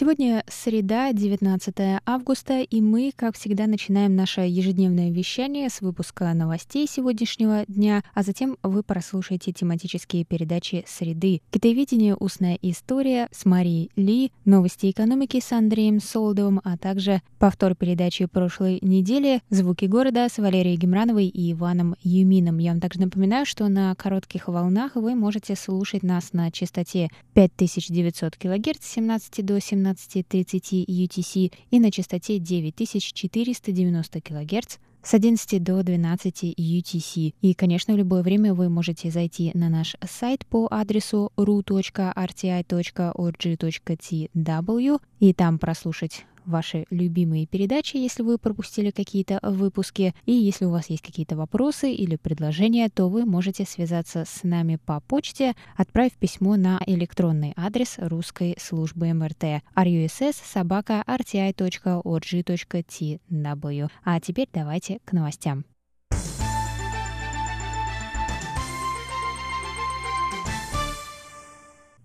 Сегодня среда, 19 августа, и мы, как всегда, начинаем наше ежедневное вещание с выпуска новостей сегодняшнего дня, а затем вы прослушаете тематические передачи «Среды», «Китаеведение. Устная история» с Марией Ли, «Новости экономики» с Андреем Солдовым, а также повтор передачи прошлой недели «Звуки города» с Валерией Гемрановой и Иваном Юмином. Я вам также напоминаю, что на коротких волнах вы можете слушать нас на частоте 5900 кГц с 17 до 17 17.30 UTC и на частоте 9490 кГц с 11 до 12 UTC. И, конечно, в любое время вы можете зайти на наш сайт по адресу ru.rti.org.tw и там прослушать ваши любимые передачи, если вы пропустили какие-то выпуски. И если у вас есть какие-то вопросы или предложения, то вы можете связаться с нами по почте, отправив письмо на электронный адрес русской службы МРТ russ собака rti.org.tw. А теперь давайте к новостям.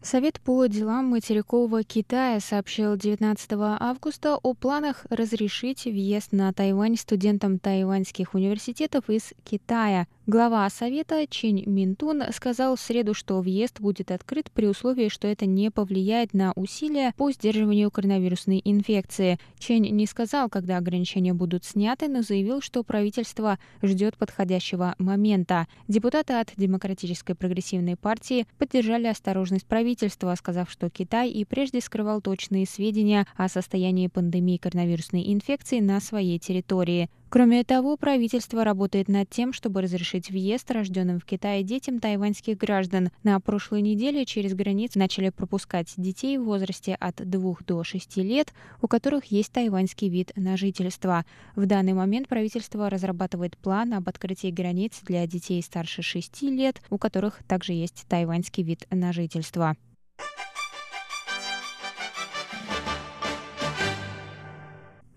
Совет по делам материкового Китая сообщил 19 августа о планах разрешить въезд на Тайвань студентам тайваньских университетов из Китая. Глава Совета Чинь Минтун сказал в среду, что въезд будет открыт при условии, что это не повлияет на усилия по сдерживанию коронавирусной инфекции. Чинь не сказал, когда ограничения будут сняты, но заявил, что правительство ждет подходящего момента. Депутаты от Демократической прогрессивной партии поддержали осторожность правительства, сказав, что Китай и прежде скрывал точные сведения о состоянии пандемии коронавирусной инфекции на своей территории. Кроме того, правительство работает над тем, чтобы разрешить въезд рожденным в Китае детям тайваньских граждан. На прошлой неделе через границу начали пропускать детей в возрасте от 2 до 6 лет, у которых есть тайваньский вид на жительство. В данный момент правительство разрабатывает план об открытии границ для детей старше 6 лет, у которых также есть тайваньский вид на жительство.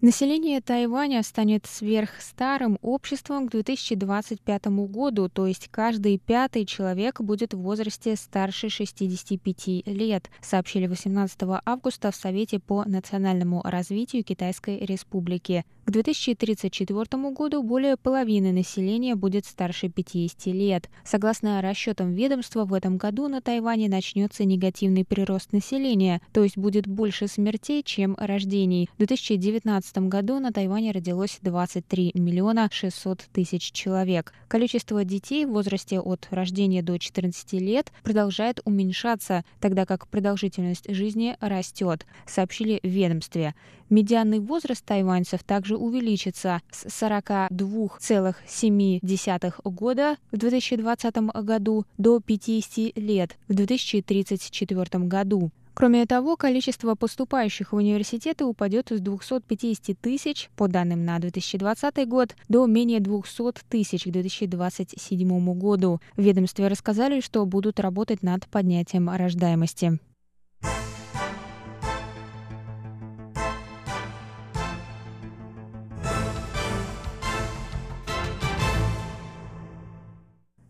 Население Тайваня станет сверхстарым обществом к 2025 году, то есть каждый пятый человек будет в возрасте старше 65 лет, сообщили 18 августа в Совете по национальному развитию Китайской Республики. К 2034 году более половины населения будет старше 50 лет. Согласно расчетам ведомства, в этом году на Тайване начнется негативный прирост населения, то есть будет больше смертей, чем рождений. В 2019 году на Тайване родилось 23 миллиона 600 тысяч человек. Количество детей в возрасте от рождения до 14 лет продолжает уменьшаться, тогда как продолжительность жизни растет, сообщили в ведомстве. Медианный возраст тайваньцев также увеличится с 42,7 года в 2020 году до 50 лет в 2034 году. Кроме того, количество поступающих в университеты упадет с 250 тысяч, по данным на 2020 год, до менее 200 тысяч к 2027 году. В ведомстве рассказали, что будут работать над поднятием рождаемости.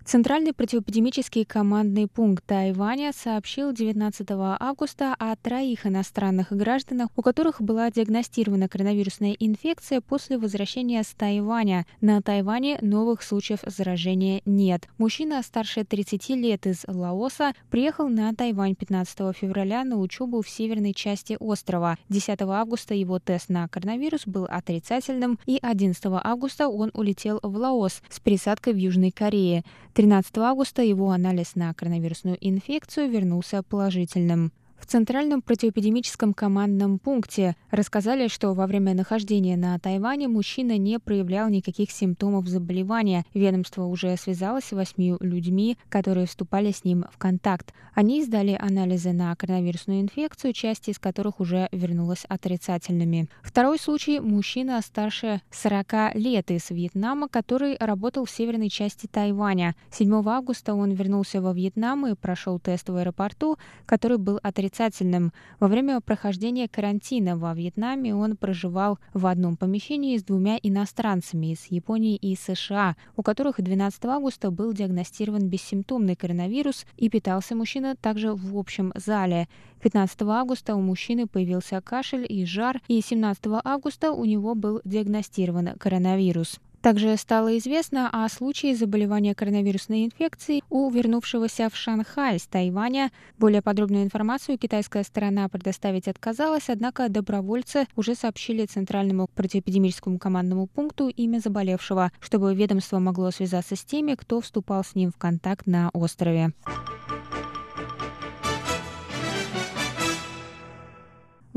Центральный противоэпидемический командный пункт Тайваня сообщил 19 августа о троих иностранных гражданах, у которых была диагностирована коронавирусная инфекция после возвращения с Тайваня. На Тайване новых случаев заражения нет. Мужчина старше 30 лет из Лаоса приехал на Тайвань 15 февраля на учебу в северной части острова. 10 августа его тест на коронавирус был отрицательным, и 11 августа он улетел в Лаос с пересадкой в Южной Корее. 13 августа его анализ на коронавирусную инфекцию вернулся положительным. В Центральном противоэпидемическом командном пункте. Рассказали, что во время нахождения на Тайване мужчина не проявлял никаких симптомов заболевания. Ведомство уже связалось с восьмью людьми, которые вступали с ним в контакт. Они сдали анализы на коронавирусную инфекцию, часть из которых уже вернулась отрицательными. Второй случай – мужчина старше 40 лет из Вьетнама, который работал в северной части Тайваня. 7 августа он вернулся во Вьетнам и прошел тест в аэропорту, который был отрицательным отрицательным. Во время прохождения карантина во Вьетнаме он проживал в одном помещении с двумя иностранцами из Японии и США, у которых 12 августа был диагностирован бессимптомный коронавирус и питался мужчина также в общем зале. 15 августа у мужчины появился кашель и жар, и 17 августа у него был диагностирован коронавирус. Также стало известно о случае заболевания коронавирусной инфекцией у вернувшегося в Шанхай с Тайваня. Более подробную информацию китайская сторона предоставить отказалась, однако добровольцы уже сообщили Центральному противоэпидемическому командному пункту имя заболевшего, чтобы ведомство могло связаться с теми, кто вступал с ним в контакт на острове.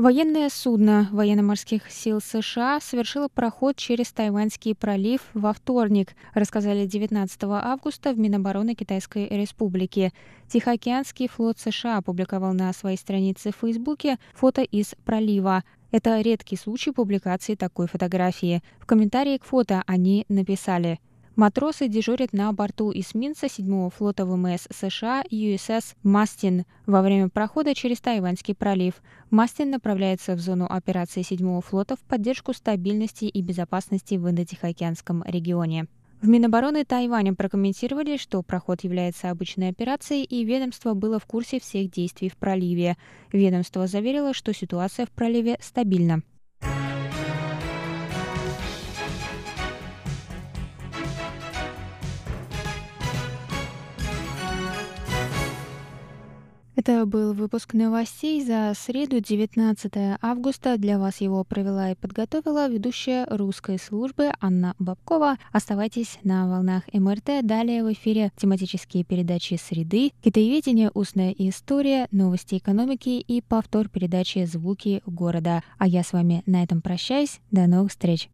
Военное судно военно-морских сил США совершило проход через Тайваньский пролив во вторник, рассказали 19 августа в Минобороны Китайской Республики. Тихоокеанский флот США опубликовал на своей странице в Фейсбуке фото из пролива. Это редкий случай публикации такой фотографии. В комментарии к фото они написали – Матросы дежурят на борту эсминца 7-го флота ВМС США USS «Мастин» во время прохода через Тайваньский пролив. «Мастин» направляется в зону операции 7-го флота в поддержку стабильности и безопасности в Индо-Тихоокеанском регионе. В Минобороны Тайваня прокомментировали, что проход является обычной операцией, и ведомство было в курсе всех действий в проливе. Ведомство заверило, что ситуация в проливе стабильна. Это был выпуск новостей за среду, 19 августа. Для вас его провела и подготовила ведущая русской службы Анна Бабкова. Оставайтесь на волнах МРТ. Далее в эфире тематические передачи «Среды», «Китаеведение. Устная история», «Новости экономики» и повтор передачи «Звуки города». А я с вами на этом прощаюсь. До новых встреч!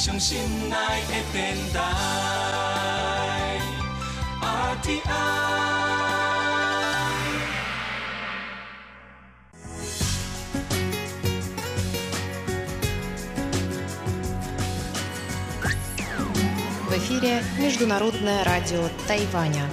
В эфире Международное радио Тайваня.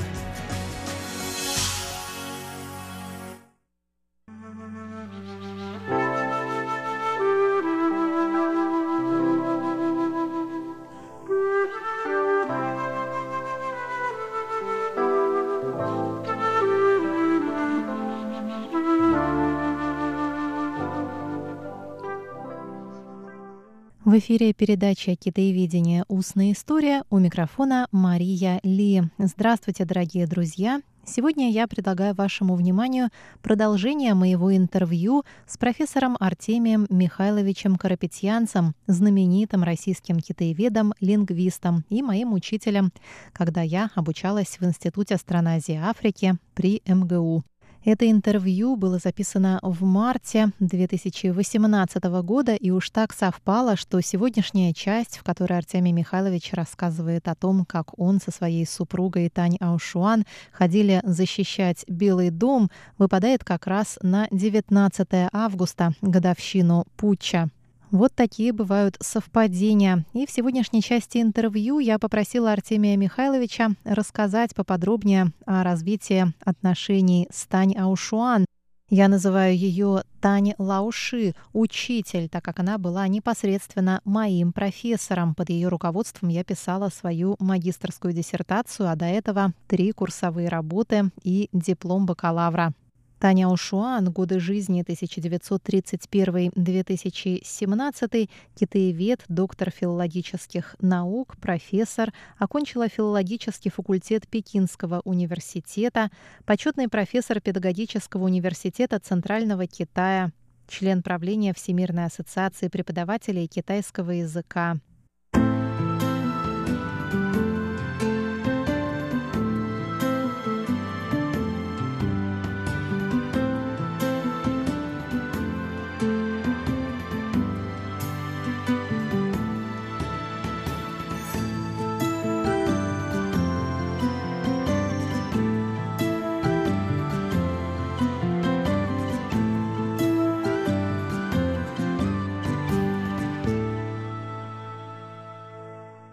В эфире передача «Китаеведение. Устная история» у микрофона Мария Ли. Здравствуйте, дорогие друзья! Сегодня я предлагаю вашему вниманию продолжение моего интервью с профессором Артемием Михайловичем Карапетьянцем, знаменитым российским китаеведом, лингвистом и моим учителем, когда я обучалась в Институте астроназии Африки при МГУ. Это интервью было записано в марте 2018 года, и уж так совпало, что сегодняшняя часть, в которой Артемий Михайлович рассказывает о том, как он со своей супругой Тань Аушуан ходили защищать Белый дом, выпадает как раз на 19 августа, годовщину путча. Вот такие бывают совпадения. И в сегодняшней части интервью я попросила Артемия Михайловича рассказать поподробнее о развитии отношений с Тань Аушуан. Я называю ее Тань Лауши, учитель, так как она была непосредственно моим профессором. Под ее руководством я писала свою магистрскую диссертацию, а до этого три курсовые работы и диплом бакалавра. Таня Ушуан, годы жизни 1931-2017, китаевед, доктор филологических наук, профессор, окончила филологический факультет Пекинского университета, почетный профессор педагогического университета Центрального Китая, член правления Всемирной ассоциации преподавателей китайского языка,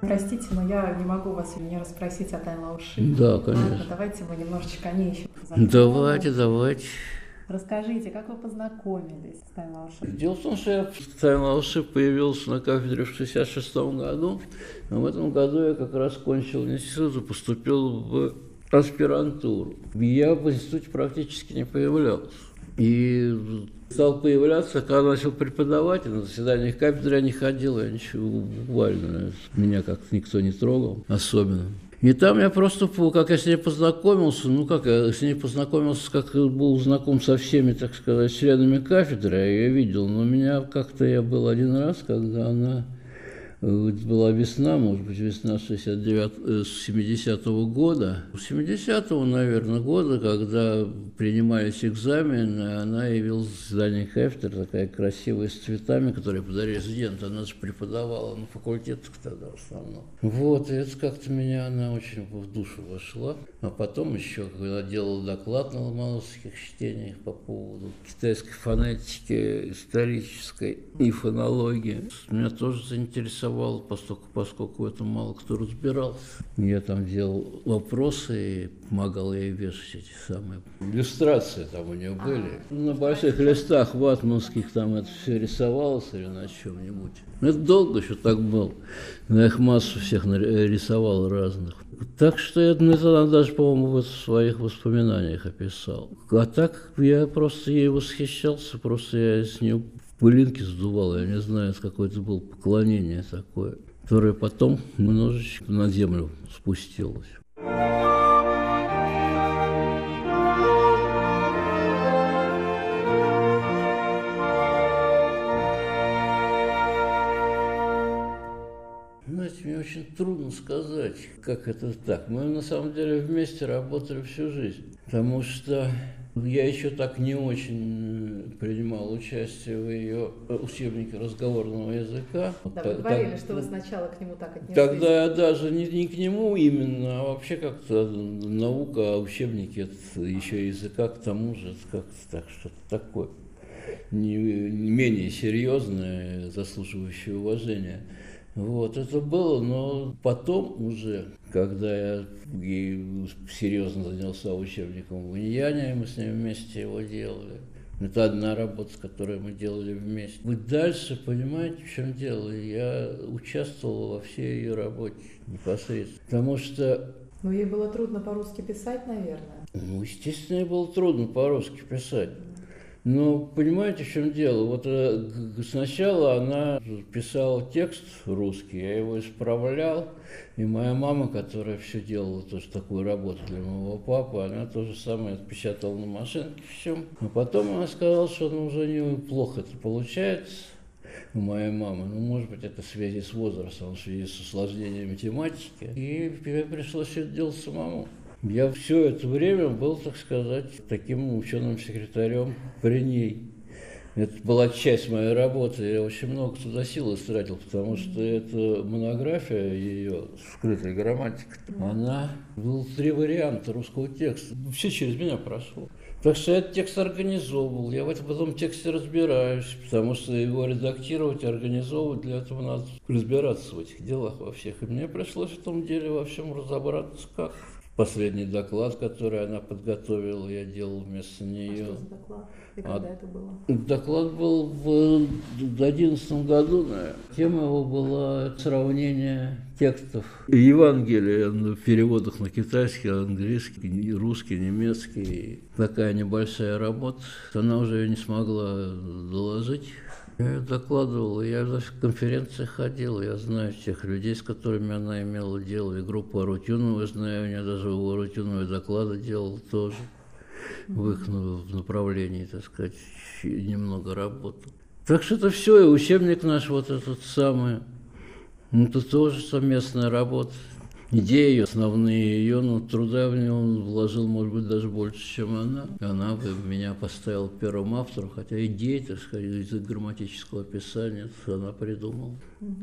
Простите, но я не могу вас не расспросить о Тайлауши. Да, конечно. Давайте мы немножечко о ней еще Давайте, давайте. Расскажите, как вы познакомились с Тайлауши? Дело в том, что я в Тайлауше появился на кафедре в 66 году, а в этом году я как раз кончил институт и поступил в аспирантуру. Я в институте практически не появлялся. И стал появляться, когда начал преподавать, на заседаниях кафедры я не ходил, я ничего буквально, меня как-то никто не трогал особенно. И там я просто, как я с ней познакомился, ну как я с ней познакомился, как был знаком со всеми, так сказать, членами кафедры, я ее видел, но меня как-то я был один раз, когда она была весна, может быть, весна 69, 70-го года. 70-го, наверное, года, когда принимались экзамены, она явилась в здании кафедры, такая красивая, с цветами, которые подарили студент. Она же преподавала на факультетах тогда в основном. Вот, и это как-то меня, она очень в душу вошла. А потом еще, когда делал доклад на ломоносовских чтениях по поводу китайской фонетики, исторической и фонологии, меня тоже заинтересовало интересовало, поскольку, поскольку в мало кто разбирался. Я там делал вопросы и помогал ей вешать эти самые иллюстрации там у нее были. На больших листах ватманских там это все рисовалось или на чем-нибудь. Это долго еще так было. Я их массу всех рисовал разных. Так что я это она даже, по-моему, в своих воспоминаниях описал. А так я просто ей восхищался, просто я с нее пылинки сдувал, я не знаю, с какое-то было поклонение такое, которое потом немножечко на землю спустилось. Очень трудно сказать, как это так. Мы на самом деле вместе работали всю жизнь, потому что я еще так не очень принимал участие в ее учебнике разговорного языка. Да, вы говорили, так, что вы сначала к нему так отнеслись. Тогда я даже не, не к нему именно, а вообще как-то наука, учебники это еще языка к тому же, как-то так, что-то такое. Не, не менее серьезное, заслуживающее уважения. Вот, это было, но потом уже, когда я серьезно занялся учебником в Иньяне, мы с ним вместе его делали. Это одна работа, которую мы делали вместе. И дальше, понимаете, в чем дело? Я участвовал во всей ее работе непосредственно. Потому что... Ну, ей было трудно по-русски писать, наверное. Ну, естественно, ей было трудно по-русски писать. Ну, понимаете, в чем дело? Вот э, сначала она писала текст русский, я его исправлял, и моя мама, которая все делала тоже такую работу для моего папы, она то же самое отпечатала на машинке все. А потом она сказала, что ну, уже не плохо это получается у моей мамы. Ну, может быть, это в связи с возрастом, в связи с осложнением математики. И мне пришлось это делать самому. Я все это время был, так сказать, таким ученым секретарем при ней. Это была часть моей работы, я очень много туда сил истратил, потому что эта монография ее, скрытая грамматика, она был три варианта русского текста. Все через меня прошло. Так что я этот текст организовывал, я в этом потом тексте разбираюсь, потому что его редактировать организовывать, для этого надо разбираться в этих делах во всех. И мне пришлось в том деле во всем разобраться, как последний доклад, который она подготовила, я делал вместо нее. А что за доклад? И когда А- это было? Доклад был в 2011 году, наверное. Тема его была сравнение текстов Евангелия в переводах на китайский, английский, русский, немецкий. Такая небольшая работа. Она уже ее не смогла доложить. Я докладывал, я на конференции ходил, я знаю тех людей, с которыми она имела дело, и группу Арутюнова знаю, я даже у Арутюновой доклады делал тоже в их ну, направлении, так сказать, немного работал. Так что это все, и учебник наш вот этот самый, это тоже совместная работа. Идеи основные ее, но труда в нее он вложил, может быть, даже больше, чем она. Она бы меня поставила первым автором, хотя идеи, так сказать, язык грамматического описания это она придумала.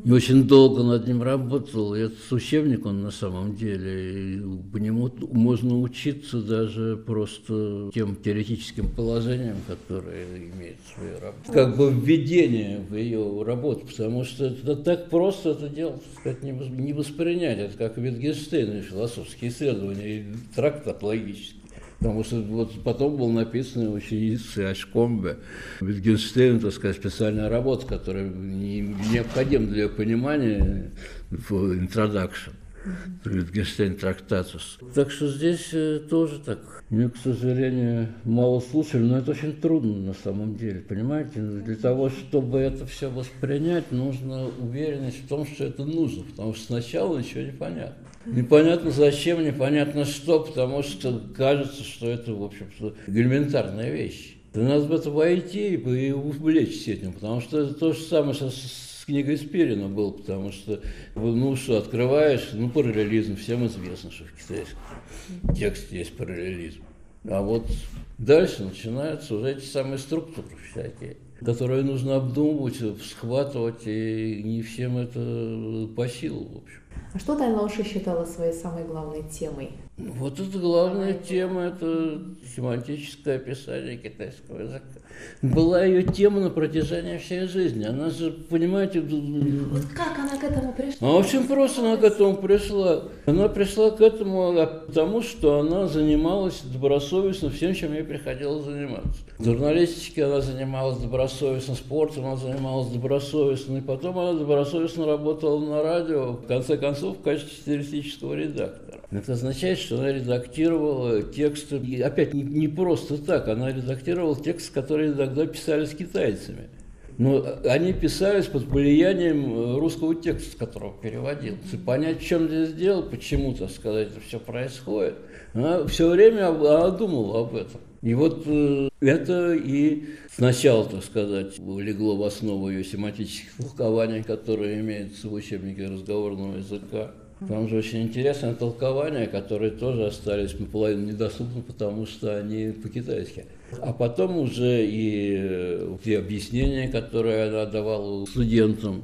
И очень долго над ним работал. И этот учебник, он на самом деле, и по нему можно учиться даже просто тем теоретическим положениям, которые имеет свою работу. Как бы введение в ее работу, потому что это так просто это дело, так сказать, не вос- не воспринять. Это как Wittgenstein и философские исследования, и трактат логический. Потому что вот потом был написан ученицей Ашкомбе, Wittgenstein, так сказать, специальная работа, которая не- необходима для понимания в introduction. Wittgenstein трактатус. Так что здесь э, тоже так. Мне, к сожалению, мало слушали, но это очень трудно на самом деле, понимаете? Для того, чтобы это все воспринять, нужно уверенность в том, что это нужно, потому что сначала ничего не понятно. Непонятно зачем, непонятно что, потому что кажется, что это, в общем-то, элементарная вещь. Да надо в это войти и увлечься этим, потому что это то же самое, что с книгой Спирина был, потому что, ну что, открываешь, ну, параллелизм, всем известно, что в китайском тексте есть параллелизм. А вот дальше начинаются уже эти самые структуры всякие, которые нужно обдумывать, схватывать, и не всем это по силу, в общем. А что Тайна Лауши считала своей самой главной темой? Вот это главная тема, это семантическое описание китайского языка. Была ее тема на протяжении всей жизни. Она же, понимаете, Вот как она к этому пришла? а очень просто она к этому пришла. Она пришла к этому а, потому, что она занималась добросовестно всем, чем ей приходилось заниматься. В журналистике она занималась добросовестно, спортом она занималась добросовестно, и потом она добросовестно работала на радио, в конце концов, в качестве стилистического редактора. Это означает, что она редактировала тексты, и опять не, не просто так, она редактировала тексты, которые иногда писались китайцами. Но они писались под влиянием э, русского текста, которого переводил. И понять, чем здесь дело, почему, так сказать, это все происходит. Она все время она думала об этом. И вот э, это и сначала, так сказать, легло в основу ее семантических толкований, которые имеются в учебнике разговорного языка. Там же очень интересные толкования, которые тоже остались наполовину недоступны, потому что они по-китайски. А потом уже и э, те объяснения, которые она давала студентам,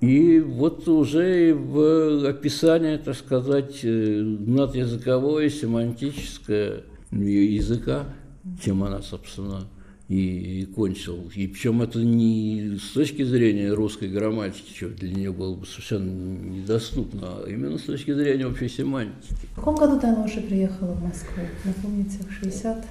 и вот уже в описании, так сказать, э, надязыковое, семантическое языка, чем она, собственно, и, и кончил. И причем это не с точки зрения русской грамматики, что для нее было бы совершенно недоступно, а именно с точки зрения общей семантики. В каком году Тайна Лауши приехала в Москву? Напомните, в 60?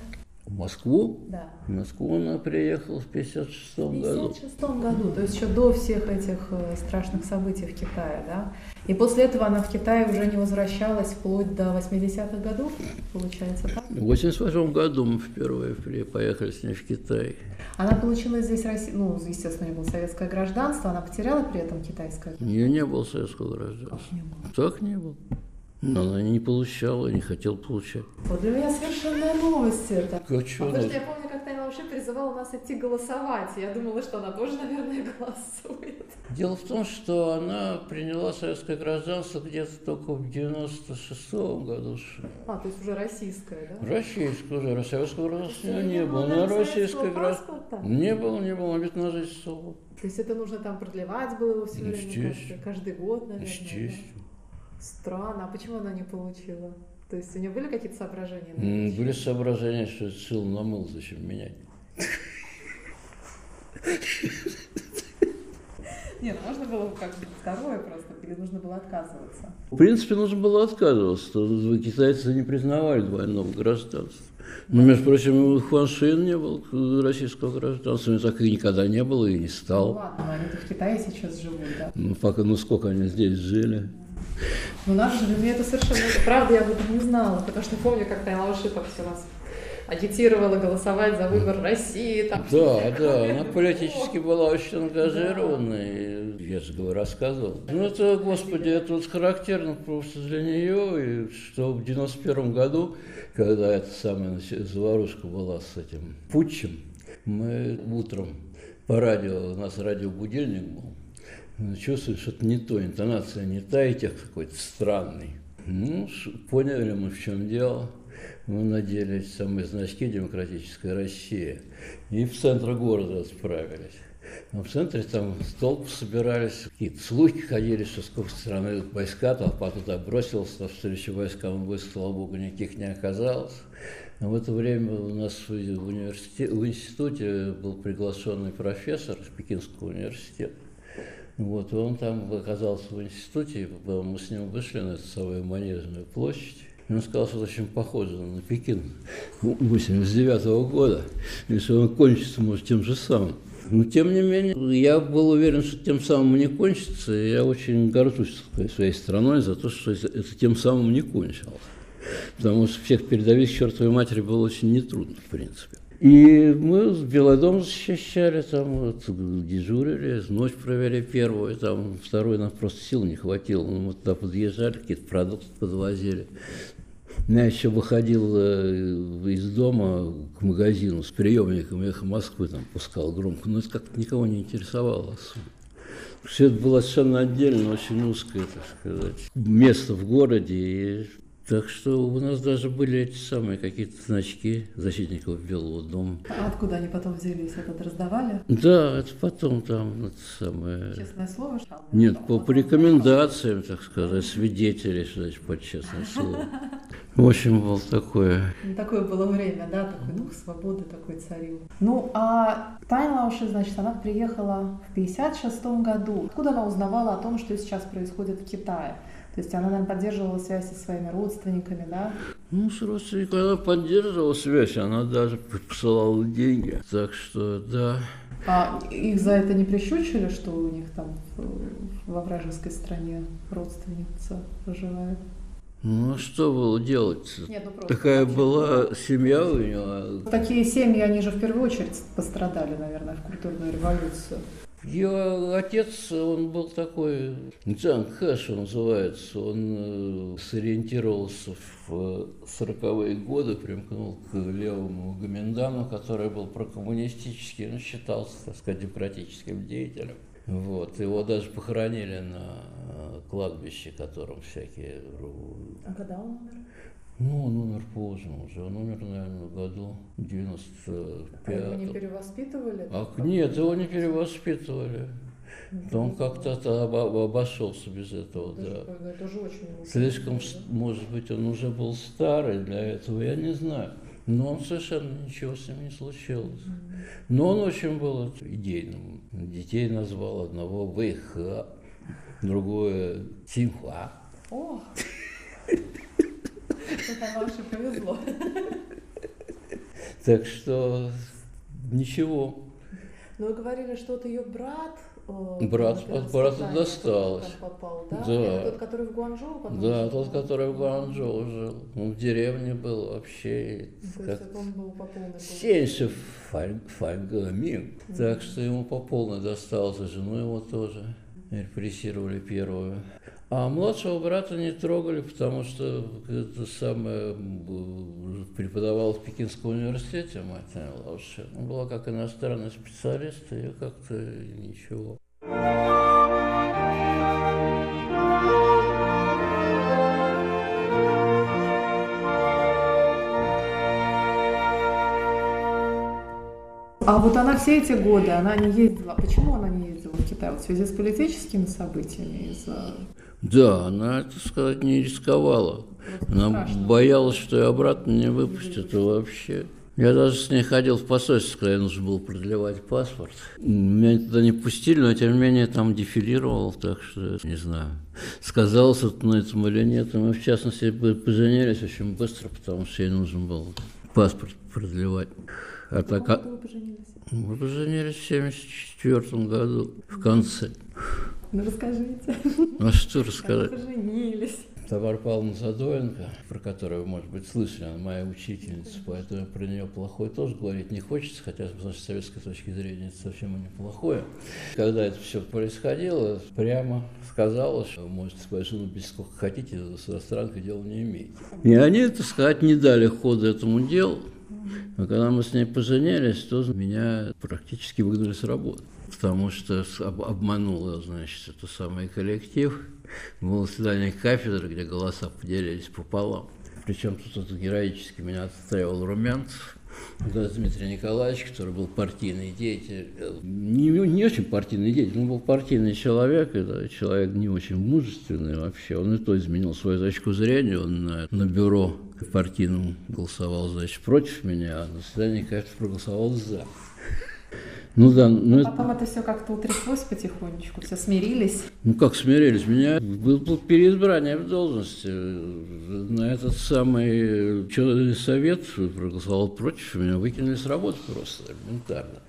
В Москву, Да. в Москву она приехала в 56 В году. 56 году, то есть еще до всех этих э, страшных событий в Китае, да? И после этого она в Китае уже не возвращалась вплоть до 80-х годов, получается, так? В 88 году мы впервые поехали с ней в Китай. Она получила здесь, Росси... ну, естественно, у нее было советское гражданство, она потеряла при этом китайское У нее не было советского гражданства. Не было. Так не было. Но она не получала, не хотела получать. Вот для меня совершенная новость это. А чё Потому она- что я помню, как Тайна Лауши призывала нас идти голосовать. Я думала, что она тоже, наверное, голосует. Дело в том, что она приняла советское гражданство где-то только в 96 году. что. А, то есть уже российское, да? Российское уже, советского гражданства у нее не было. даже российское гражданство... Не было, не было, вид на жительство. То есть это нужно там продлевать было его все время, Естественно. каждый, каждый год, наверное. да? Странно. А почему она не получила? То есть у нее были какие-то соображения? Были соображения, что шил на мыл, зачем менять. Нет, можно было как бы второе просто или нужно было отказываться? В принципе, нужно было отказываться. Китайцы не признавали двойного гражданства. Но, между прочим, Хуан Шин не был российского гражданства, у так и никогда не было и не стал. Ну ладно, но они-то в Китае сейчас живут, да? Ну, пока, ну сколько они здесь жили. Ну, надо же, для меня это совершенно... Правда, я об этом не знала, потому что помню, как Тайла Шипов все нас агитировала голосовать за выбор России. Там, да, да, она политически была очень ангажированной, я же говорю, рассказывал. Ну, это, господи, это вот характерно просто для нее, и что в 91 году, когда эта самая заварушка была с этим путчем, мы утром по радио, у нас радиобудильник был, чувствуешь, что это не то, интонация не та, и тех какой-то странный. Ну, поняли мы, в чем дело мы надели самые значки «Демократическая Россия». И в центр города отправились. Но в центре там столб собирались, какие-то слухи ходили, что с какой стороны войска, толпа туда бросилась, навстречу войскам войск, слава богу, никаких не оказалось. Но в это время у нас в, университете, в институте был приглашенный профессор из Пекинского университета. Вот, он там оказался в институте, мы с ним вышли на эту самую Манежную площадь. И он сказал, что это очень похоже на Пекин 89 -го года, и что он кончится, может, тем же самым. Но, тем не менее, я был уверен, что тем самым не кончится, и я очень горжусь своей страной за то, что это тем самым не кончилось. Потому что всех передовик чертовой матери было очень нетрудно, в принципе. И мы Белый дом защищали, там вот, дежурили, ночь провели первую, там второй нам просто сил не хватило. Мы туда подъезжали, какие-то продукты подвозили. Я еще выходил э, из дома к магазину с приемником «Эхо Москвы», там пускал громко, но это как-то никого не интересовало особо. Все это было совершенно отдельно, очень узкое, так сказать, место в городе, и так что у нас даже были эти самые какие-то значки защитников Белого дома. А откуда они потом взялись? Это раздавали? Да, это потом там это самое... Честное слово? Что? Нет, по, по рекомендациям, так сказать, свидетелей, что значит, под честное слово. В общем, было такое. Ну, такое было время, да, такой дух свободы такой царил. Ну, а Тайн Лауши, значит, она приехала в 56 году. Откуда она узнавала о том, что сейчас происходит в Китае? То есть она, наверное, поддерживала связь со своими родственниками, да? Ну, с родственниками она поддерживала связь, она даже посылала деньги. Так что, да. А их за это не прищучили, что у них там во вражеской стране родственница проживает? Ну, а что было делать? Нет, ну, Такая была семья у нее. Такие семьи, они же в первую очередь пострадали, наверное, в культурную революцию. Ее отец, он был такой, Джан Хэш называется, он э, сориентировался в сороковые годы, примкнул к левому Гоминдану, который был прокоммунистический, он считался, так сказать, демократическим деятелем. Вот, его даже похоронили на э, кладбище, которым всякие... А когда он умер? Ну, он умер поздно уже. Он умер, наверное, в году 95 А его не перевоспитывали? А, нет, его не перевоспитывали. Да он как-то обошелся без этого, это да. это же очень Слишком, может быть, он уже был старый для этого, я не знаю. Но он совершенно ничего с ним не случилось. Но он очень был идейным. Детей назвал одного Вэйха, другое Тинхуа. О! Это повезло. Так что ничего. Но вы говорили, что это ее брат э, Брат от брата досталось. Попал, да? да. Тот, который в Гуанчжоу потом Да, жил? тот, который в Гуанчжоу жил. Он в деревне был вообще. То как... есть он был по полной Сеньше Фальгамин. Mm-hmm. Так что ему по полной досталось, и жену его тоже репрессировали первую. А младшего брата не трогали, потому что это самое преподавал в Пекинском университете, мать Лауши. Она была как иностранный специалист, и как-то ничего. А вот она все эти годы, она не ездила. Почему она не ездила в Китай? Вот в связи с политическими событиями? Из-за да, она, так сказать, не рисковала. Она боялась, что ее обратно не выпустят и вообще. Я даже с ней ходил в посольство, когда нужно было продлевать паспорт. Меня туда не пустили, но тем не менее там дефилировал, так что не знаю, сказалось это на этом или нет. Мы, в частности, поженились очень быстро, потому что ей нужен был паспорт продлевать. А так, а... вы поженились? Мы поженились в 1974 году, в конце. Ну, расскажите. Ну, а что рассказать? Как поженились? Тамара Павловна Задоенко, про которую может быть, слышали, она моя учительница, поэтому про нее плохое тоже говорить не хочется, хотя с нашей советской точки зрения это совсем не плохое. Когда это все происходило, прямо сказала, что можете свою жену без сколько хотите, с иностранкой дела не имеете. И они, так сказать, не дали хода этому делу. Но когда мы с ней поженились, то меня практически выгнали с работы, потому что обманула, значит, это самый коллектив. Было свидание кафедры, где голоса поделились пополам. Причем тут это героически меня отстраивал Румянцев, Дмитрий Николаевич, который был партийный деятель, не, не очень партийный деятель, он был партийный человек, это человек не очень мужественный вообще. Он и то изменил свою точку зрения, он на, на бюро партийном голосовал, значит, против меня, а на заседании кафедры проголосовал за. Ну да. Ну, Потом это все как-то утряслось потихонечку, все смирились. Ну как смирились? Меня был, был переизбрание в должности. На этот самый человек совет проголосовал против, меня выкинули с работы просто элементарно.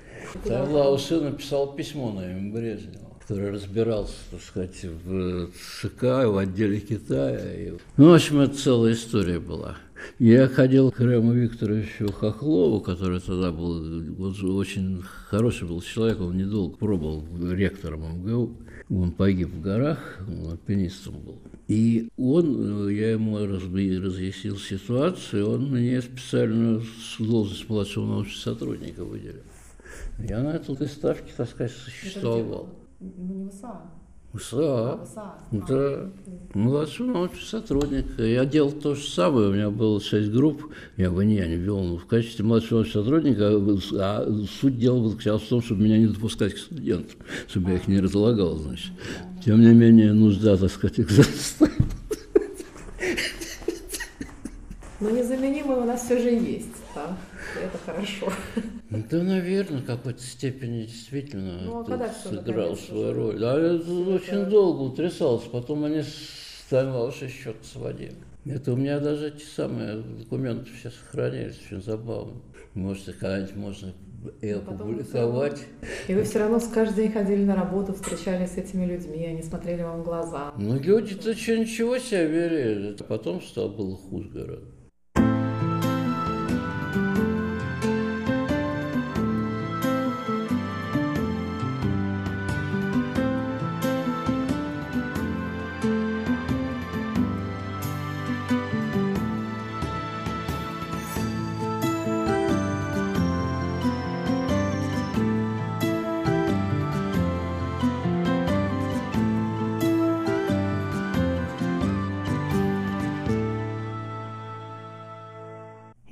Тогда сын написал письмо на имя Брежнева который разбирался, так сказать, в ЦК, в отделе Китая. Ну, в общем, это целая история была. Я ходил к Рему Викторовичу Хохлову, который тогда был очень хороший был человек, он недолго пробовал ректором МГУ. Он погиб в горах, он альпинистом был. И он, я ему разъяснил ситуацию, он мне специально должность младшего научного сотрудника выделил. Я на этой ставке, так сказать, существовал. Ну, не ВСА. ВСА. Да. Младший научный сотрудник. Я делал то же самое. У меня было шесть групп. Я бы не, я не вел. Но в качестве младшего научного сотрудника а суть дела заключалась в том, чтобы меня не допускать к студентам, чтобы я их не разлагал, значит. Тем не менее, нужда, так сказать, их заставить. Но незаменимый у нас все же есть, да? Это хорошо. Да, наверное, в какой-то степени действительно ну, а сыграл свою роль. А это очень долго утрясалось. Потом они становились счет сводили. Это у меня даже эти самые документы все сохранились, очень забавно. Может, их когда-нибудь можно и ну, опубликовать. И вы все равно с каждый день ходили на работу, встречались с этими людьми, они смотрели вам в глаза. Ну, люди-то что, ничего себе верили. Потом стало было хуже гораздо.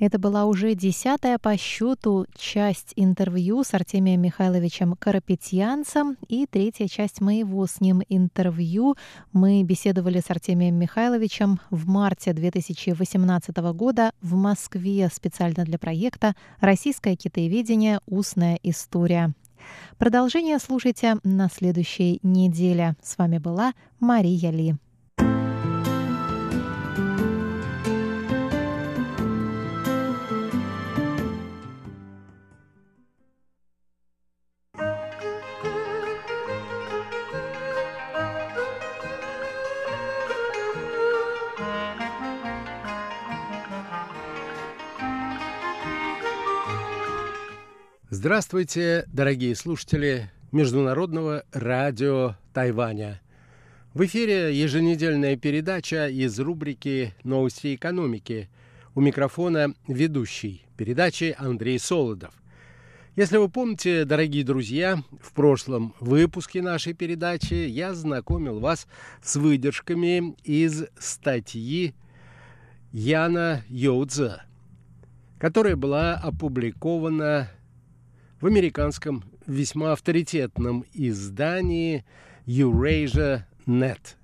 Это была уже десятая по счету часть интервью с Артемием Михайловичем Карапетьянцем и третья часть моего с ним интервью. Мы беседовали с Артемием Михайловичем в марте 2018 года в Москве специально для проекта «Российское китаеведение. Устная история». Продолжение слушайте на следующей неделе. С вами была Мария Ли. Здравствуйте, дорогие слушатели Международного радио Тайваня. В эфире еженедельная передача из рубрики «Новости экономики». У микрофона ведущий передачи Андрей Солодов. Если вы помните, дорогие друзья, в прошлом выпуске нашей передачи я знакомил вас с выдержками из статьи Яна Йоудза, которая была опубликована в американском весьма авторитетном издании Eurasia Net.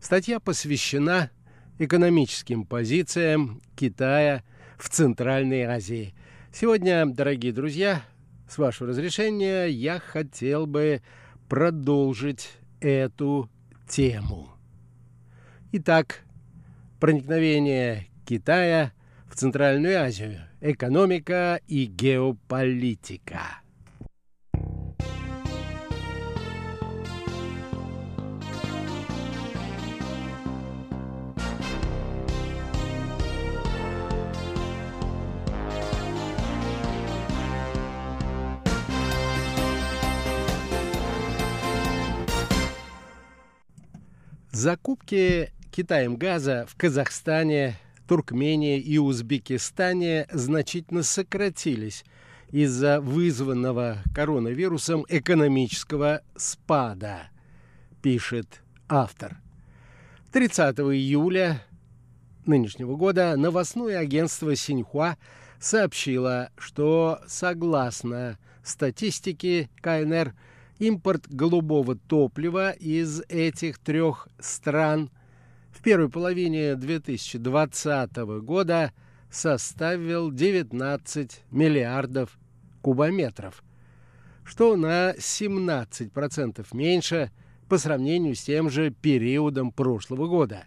Статья посвящена экономическим позициям Китая в Центральной Азии. Сегодня, дорогие друзья, с вашего разрешения, я хотел бы продолжить эту тему. Итак, проникновение Китая в Центральную Азию, экономика и геополитика. Закупки Китаем газа в Казахстане, Туркмении и Узбекистане значительно сократились из-за вызванного коронавирусом экономического спада, пишет автор. 30 июля нынешнего года новостное агентство Синьхуа сообщило, что согласно статистике КНР – Импорт голубого топлива из этих трех стран в первой половине 2020 года составил 19 миллиардов кубометров, что на 17% меньше по сравнению с тем же периодом прошлого года.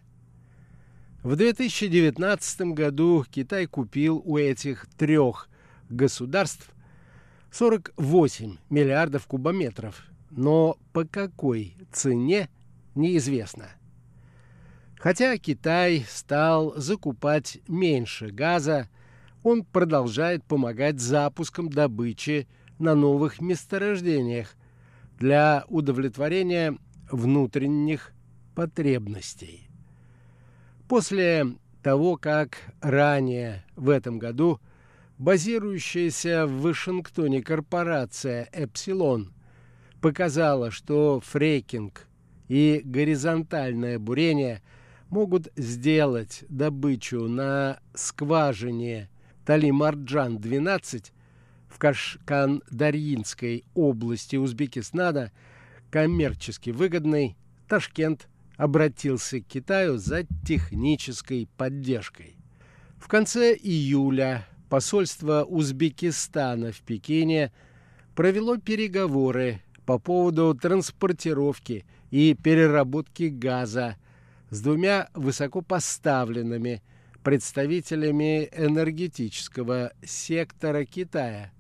В 2019 году Китай купил у этих трех государств 48 миллиардов кубометров, но по какой цене неизвестно. Хотя Китай стал закупать меньше газа, он продолжает помогать запускам добычи на новых месторождениях для удовлетворения внутренних потребностей. После того, как ранее в этом году – Базирующаяся в Вашингтоне корпорация «Эпсилон» показала, что фрейкинг и горизонтальное бурение могут сделать добычу на скважине Талимарджан-12 в Кашкан-Дарьинской области Узбекистана коммерчески выгодной, Ташкент обратился к Китаю за технической поддержкой. В конце июля посольство Узбекистана в Пекине провело переговоры по поводу транспортировки и переработки газа с двумя высокопоставленными представителями энергетического сектора Китая.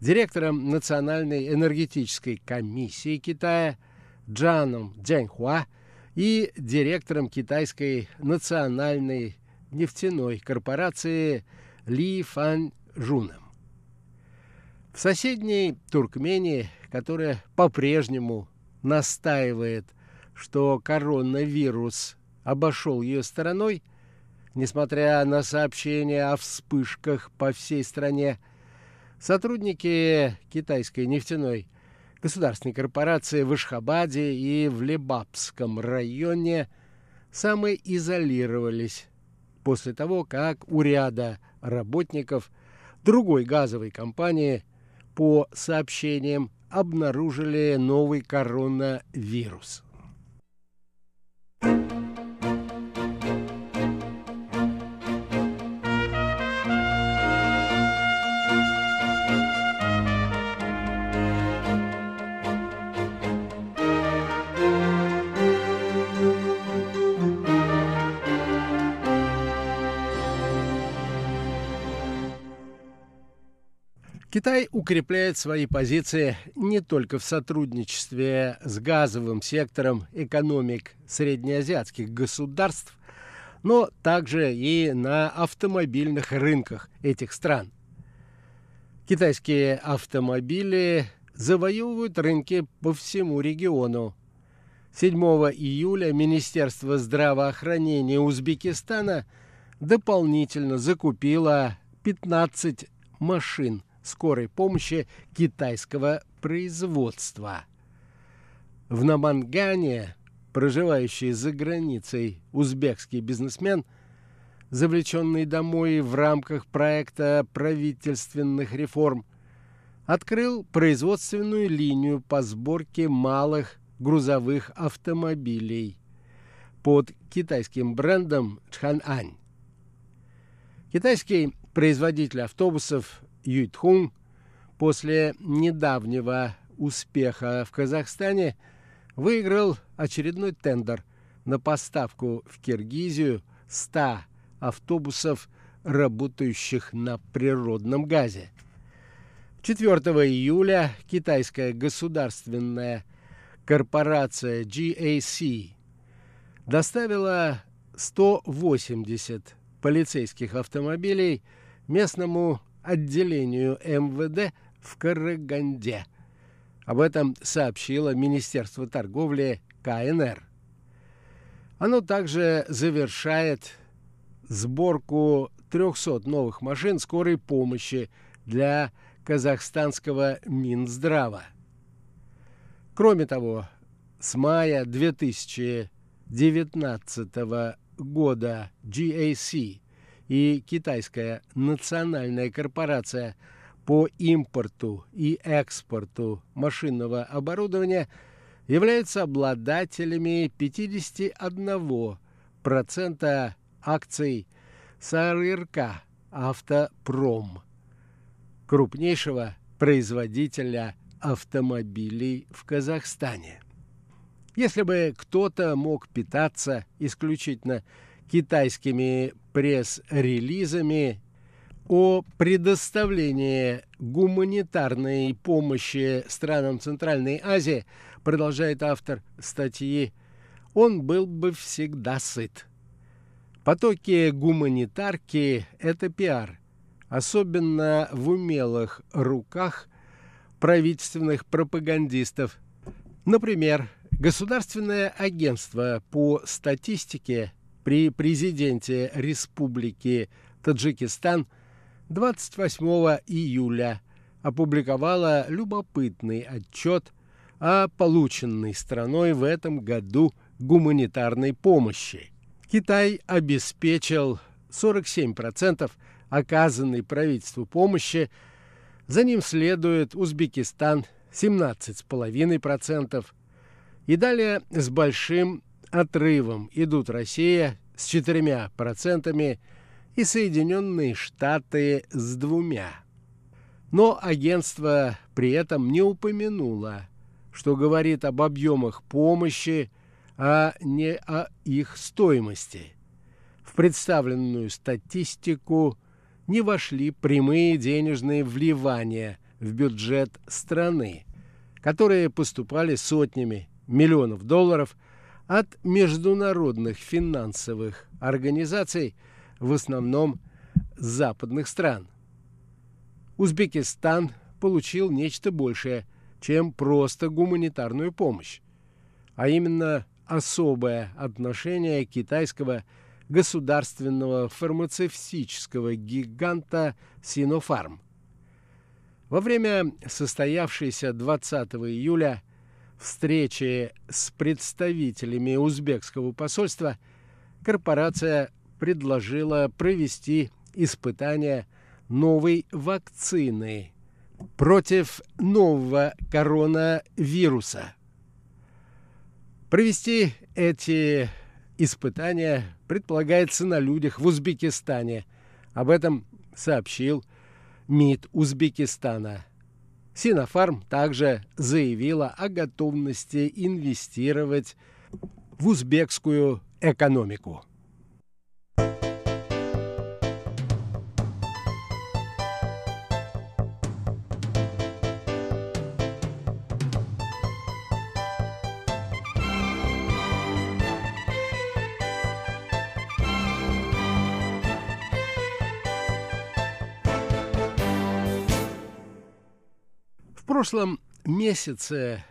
Директором Национальной энергетической комиссии Китая Джаном Дзяньхуа и директором Китайской национальной нефтяной корпорации – ли Фан Жуном. В соседней Туркмении, которая по-прежнему настаивает, что коронавирус обошел ее стороной, несмотря на сообщения о вспышках по всей стране, сотрудники китайской нефтяной государственной корпорации в Ишхабаде и в Лебабском районе самоизолировались после того, как у ряда работников другой газовой компании по сообщениям обнаружили новый коронавирус. Китай укрепляет свои позиции не только в сотрудничестве с газовым сектором экономик среднеазиатских государств, но также и на автомобильных рынках этих стран. Китайские автомобили завоевывают рынки по всему региону. 7 июля Министерство здравоохранения Узбекистана дополнительно закупило 15 машин – скорой помощи китайского производства. В Намангане, проживающий за границей узбекский бизнесмен, завлеченный домой в рамках проекта правительственных реформ, открыл производственную линию по сборке малых грузовых автомобилей под китайским брендом Чханань. Китайский производитель автобусов Юйтхун после недавнего успеха в Казахстане выиграл очередной тендер на поставку в Киргизию 100 автобусов, работающих на природном газе. 4 июля китайская государственная корпорация GAC доставила 180 полицейских автомобилей местному отделению МВД в Караганде. Об этом сообщило Министерство торговли КНР. Оно также завершает сборку 300 новых машин скорой помощи для казахстанского Минздрава. Кроме того, с мая 2019 года GAC и китайская национальная корпорация по импорту и экспорту машинного оборудования являются обладателями 51% акций СРРК «Автопром», крупнейшего производителя автомобилей в Казахстане. Если бы кто-то мог питаться исключительно китайскими пресс-релизами о предоставлении гуманитарной помощи странам Центральной Азии, продолжает автор статьи, он был бы всегда сыт. Потоки гуманитарки – это пиар, особенно в умелых руках правительственных пропагандистов. Например, Государственное агентство по статистике при президенте Республики Таджикистан 28 июля опубликовало любопытный отчет о полученной страной в этом году гуманитарной помощи. Китай обеспечил 47% оказанной правительству помощи, за ним следует Узбекистан 17,5%, и далее с большим отрывом идут Россия с 4% и Соединенные Штаты с двумя. Но агентство при этом не упомянуло, что говорит об объемах помощи, а не о их стоимости. В представленную статистику не вошли прямые денежные вливания в бюджет страны, которые поступали сотнями миллионов долларов от международных финансовых организаций, в основном западных стран. Узбекистан получил нечто большее, чем просто гуманитарную помощь, а именно особое отношение китайского государственного фармацевтического гиганта Синофарм. Во время состоявшейся 20 июля встречи с представителями узбекского посольства корпорация предложила провести испытания новой вакцины против нового коронавируса. Провести эти испытания предполагается на людях в Узбекистане. Об этом сообщил МИД Узбекистана – Синофарм также заявила о готовности инвестировать в узбекскую экономику. Прошлом месяце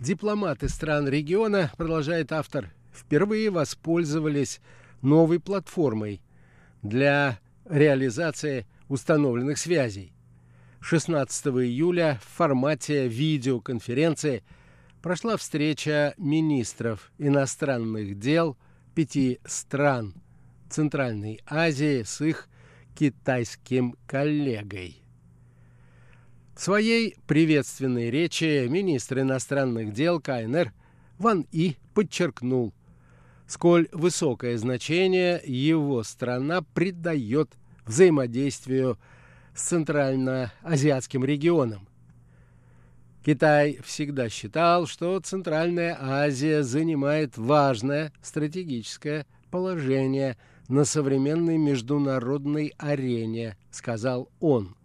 дипломаты стран региона, продолжает автор, впервые воспользовались новой платформой для реализации установленных связей. 16 июля в формате видеоконференции прошла встреча министров иностранных дел пяти стран Центральной Азии с их китайским коллегой. В своей приветственной речи министр иностранных дел КНР Ван И подчеркнул, сколь высокое значение его страна придает взаимодействию с Центральноазиатским регионом. Китай всегда считал, что Центральная Азия занимает важное стратегическое положение на современной международной арене, сказал он,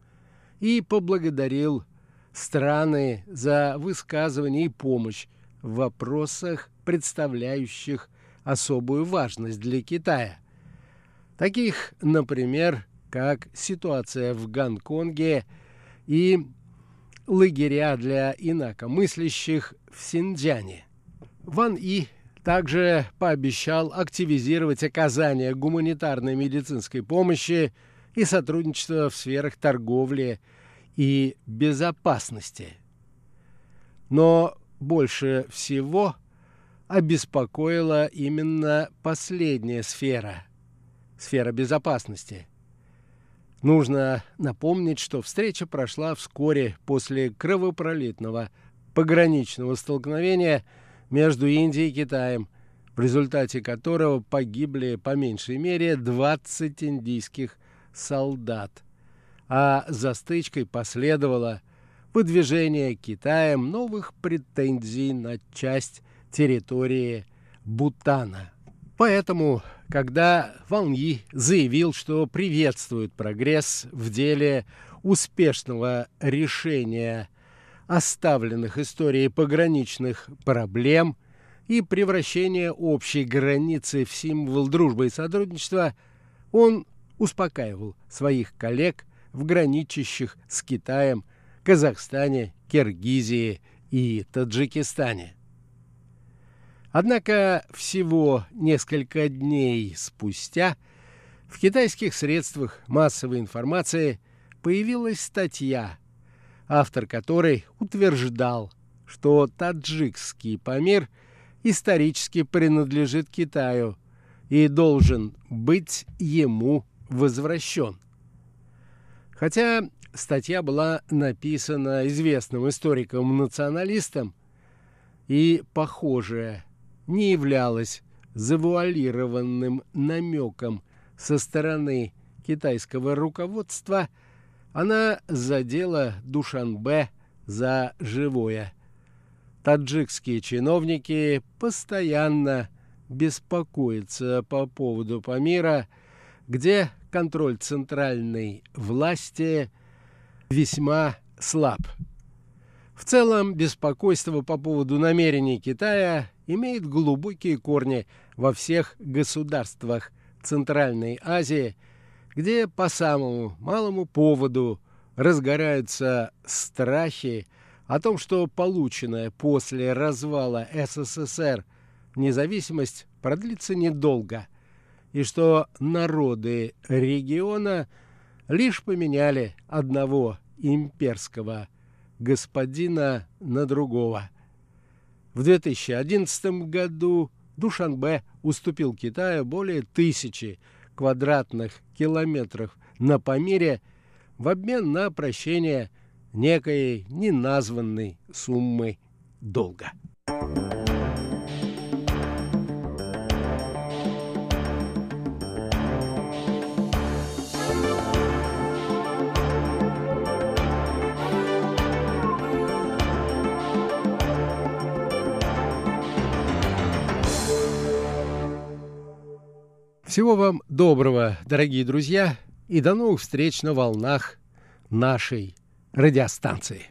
и поблагодарил страны за высказывание и помощь в вопросах, представляющих особую важность для Китая. Таких, например, как ситуация в Гонконге и лагеря для инакомыслящих в Синьцзяне. Ван И также пообещал активизировать оказание гуманитарной медицинской помощи и сотрудничество в сферах торговли и безопасности. Но больше всего обеспокоила именно последняя сфера – сфера безопасности. Нужно напомнить, что встреча прошла вскоре после кровопролитного пограничного столкновения между Индией и Китаем, в результате которого погибли по меньшей мере 20 индийских солдат. А за стычкой последовало выдвижение Китаем новых претензий на часть территории Бутана. Поэтому, когда Ван Yi заявил, что приветствует прогресс в деле успешного решения оставленных историей пограничных проблем и превращения общей границы в символ дружбы и сотрудничества, он успокаивал своих коллег в граничащих с Китаем Казахстане, Киргизии и Таджикистане. Однако всего несколько дней спустя в китайских средствах массовой информации появилась статья, автор которой утверждал, что таджикский Памир исторически принадлежит Китаю и должен быть ему возвращен. Хотя статья была написана известным историком-националистом и, похоже, не являлась завуалированным намеком со стороны китайского руководства, она задела Душанбе за живое. Таджикские чиновники постоянно беспокоятся по поводу Памира, где контроль центральной власти весьма слаб. В целом, беспокойство по поводу намерений Китая имеет глубокие корни во всех государствах Центральной Азии, где по самому малому поводу разгораются страхи о том, что полученная после развала СССР независимость продлится недолго, и что народы региона лишь поменяли одного имперского господина на другого. В 2011 году Душанбе уступил Китаю более тысячи квадратных километров на Памире в обмен на прощение некой неназванной суммы долга. Всего вам доброго, дорогие друзья, и до новых встреч на волнах нашей радиостанции.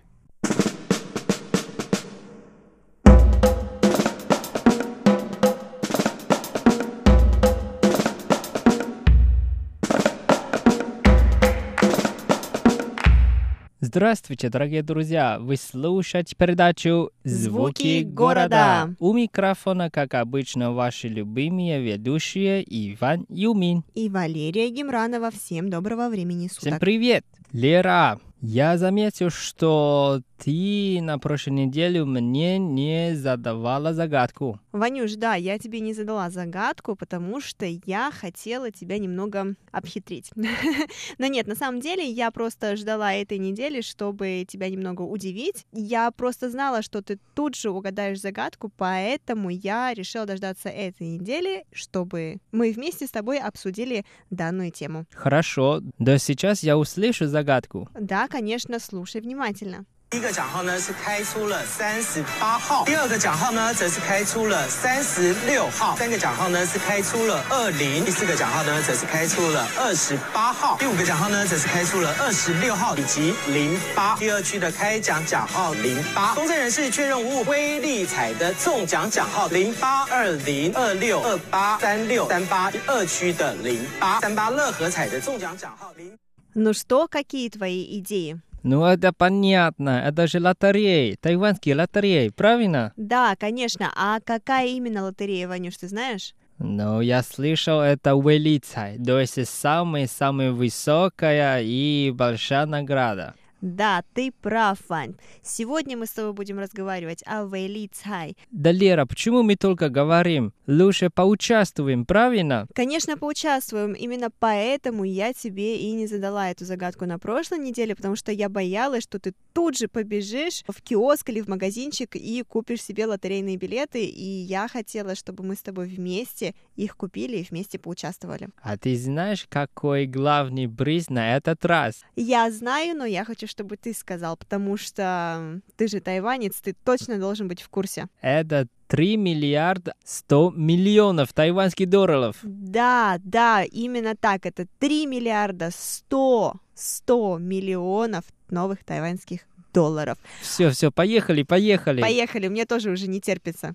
Здравствуйте, дорогие друзья! Вы слушаете передачу «Звуки города». У микрофона, как обычно, ваши любимые ведущие Иван Юмин. И Валерия Гемранова. Всем доброго времени суток. Всем привет! Лера, я заметил, что ты на прошлой неделе мне не задавала загадку. Ванюш, да, я тебе не задала загадку, потому что я хотела тебя немного обхитрить. Но нет, на самом деле я просто ждала этой недели, чтобы тебя немного удивить. Я просто знала, что ты тут же угадаешь загадку, поэтому я решила дождаться этой недели, чтобы мы вместе с тобой обсудили данную тему. Хорошо, да сейчас я услышу загадку. Да, конечно, слушай внимательно. 第一个奖号呢是开出了三十八号，第二个奖号呢则是开出了三十六号，三个奖号呢是开出了二零，第四个奖号呢则是开出了二十八号，第五个奖号呢则是开出了二十六号以及零八。第二区的开奖奖号零八，公证人士确认无误。威力彩的中奖奖号零八二零二六二八三六三八，二区的零八三八乐和彩的中奖奖号零。 Ну что, какие твои идеи? Ну это понятно, это же лотереи, тайванские лотереи, правильно? Да, конечно. А какая именно лотерея, Ванюш, ты знаешь? Ну, я слышал, это Уэлицай, то есть самая-самая высокая и большая награда. Да, ты прав, Вань. Сегодня мы с тобой будем разговаривать о Вэйли Цай. Да, Лера, почему мы только говорим? Лучше поучаствуем, правильно? Конечно, поучаствуем. Именно поэтому я тебе и не задала эту загадку на прошлой неделе, потому что я боялась, что ты тут же побежишь в киоск или в магазинчик и купишь себе лотерейные билеты, и я хотела, чтобы мы с тобой вместе их купили и вместе поучаствовали. А ты знаешь, какой главный приз на этот раз? Я знаю, но я хочу, чтобы ты сказал, потому что ты же тайванец, ты точно должен быть в курсе. Это 3 миллиарда 100 миллионов тайванских долларов. Да, да, именно так. Это 3 миллиарда 100, 100 миллионов новых тайваньских долларов. Все, все, поехали, поехали. Поехали, мне тоже уже не терпится.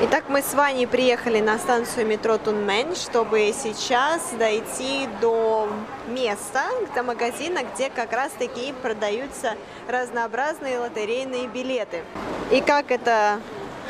Итак, мы с Ваней приехали на станцию метро Тунмэнь, чтобы сейчас дойти до места, до магазина, где как раз-таки продаются разнообразные лотерейные билеты. И как это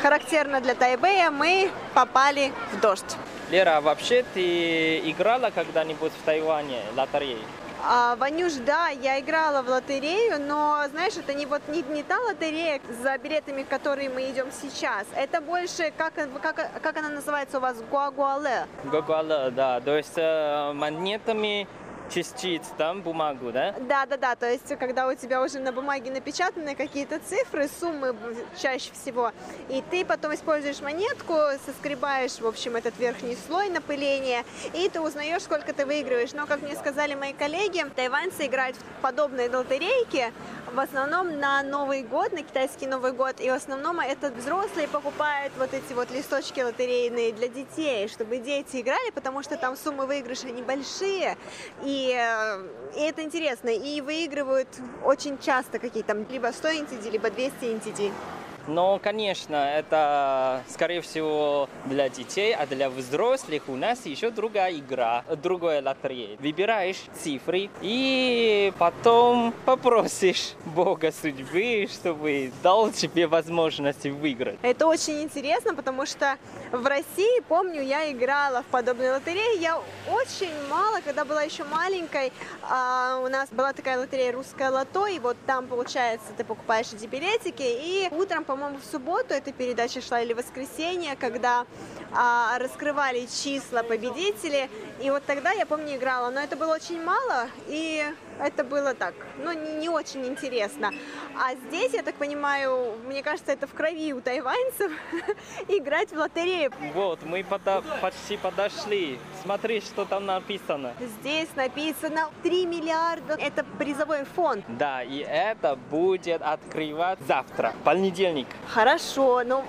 характерно для Тайбэя, мы попали в дождь. Лера, а вообще ты играла когда-нибудь в Тайване лотереи? А, Ванюш, да, я играла в лотерею, но, знаешь, это не вот не, не та лотерея за билетами, которые мы идем сейчас. Это больше, как, как, как она называется у вас, гуагуале. Гуагуале, да, то есть э, монетами частиц, там бумагу, да? Да, да, да. То есть, когда у тебя уже на бумаге напечатаны какие-то цифры, суммы чаще всего, и ты потом используешь монетку, соскребаешь, в общем, этот верхний слой напыления, и ты узнаешь, сколько ты выигрываешь. Но, как мне сказали мои коллеги, тайваньцы играют в подобные лотерейки в основном на Новый год, на китайский Новый год, и в основном это взрослые покупают вот эти вот листочки лотерейные для детей, чтобы дети играли, потому что там суммы выигрыша небольшие, и, и это интересно, и выигрывают очень часто какие-то, либо 100 NTD, либо 200 NTD. Но, конечно, это, скорее всего, для детей, а для взрослых у нас еще другая игра, другая лотерея. Выбираешь цифры и потом попросишь Бога судьбы, чтобы дал тебе возможность выиграть. Это очень интересно, потому что в России, помню, я играла в подобные лотереи. Я очень мало, когда была еще маленькой, а, у нас была такая лотерея «Русское лото», и вот там, получается, ты покупаешь эти билетики, и утром, по-моему, в субботу эта передача шла или в воскресенье, когда раскрывали числа победителей, и вот тогда, я помню, играла, но это было очень мало, и это было так, ну, не, не очень интересно. А здесь, я так понимаю, мне кажется, это в крови у тайваньцев играть в лотерею. Вот, мы пода- почти подошли. Смотри, что там написано. Здесь написано 3 миллиарда, это призовой фонд. Да, и это будет открывать завтра, понедельник. Хорошо, ну,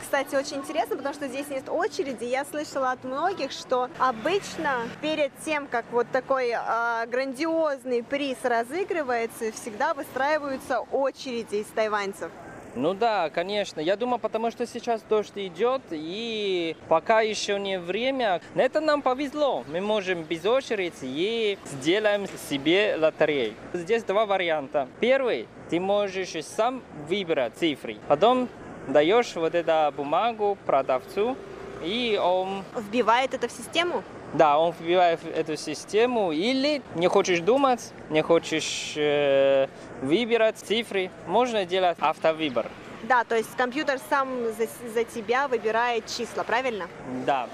кстати, очень интересно, потому что здесь нет очереди. Я слышала от многих, что обычно перед тем, как вот такой э, грандиозный приз разыгрывается, всегда выстраиваются очереди из тайваньцев. Ну да, конечно. Я думаю, потому что сейчас дождь идет, и пока еще не время. Это нам повезло. Мы можем без очереди и сделаем себе лотерею. Здесь два варианта. Первый ты можешь сам выбрать цифры. Потом даешь вот эту бумагу продавцу, и он Вбивает это в систему? Да, он вбивает эту систему, или не хочешь думать, не хочешь э, выбирать цифры, можно делать автовыбор. Да, то есть компьютер сам за, за тебя выбирает числа, правильно? Да.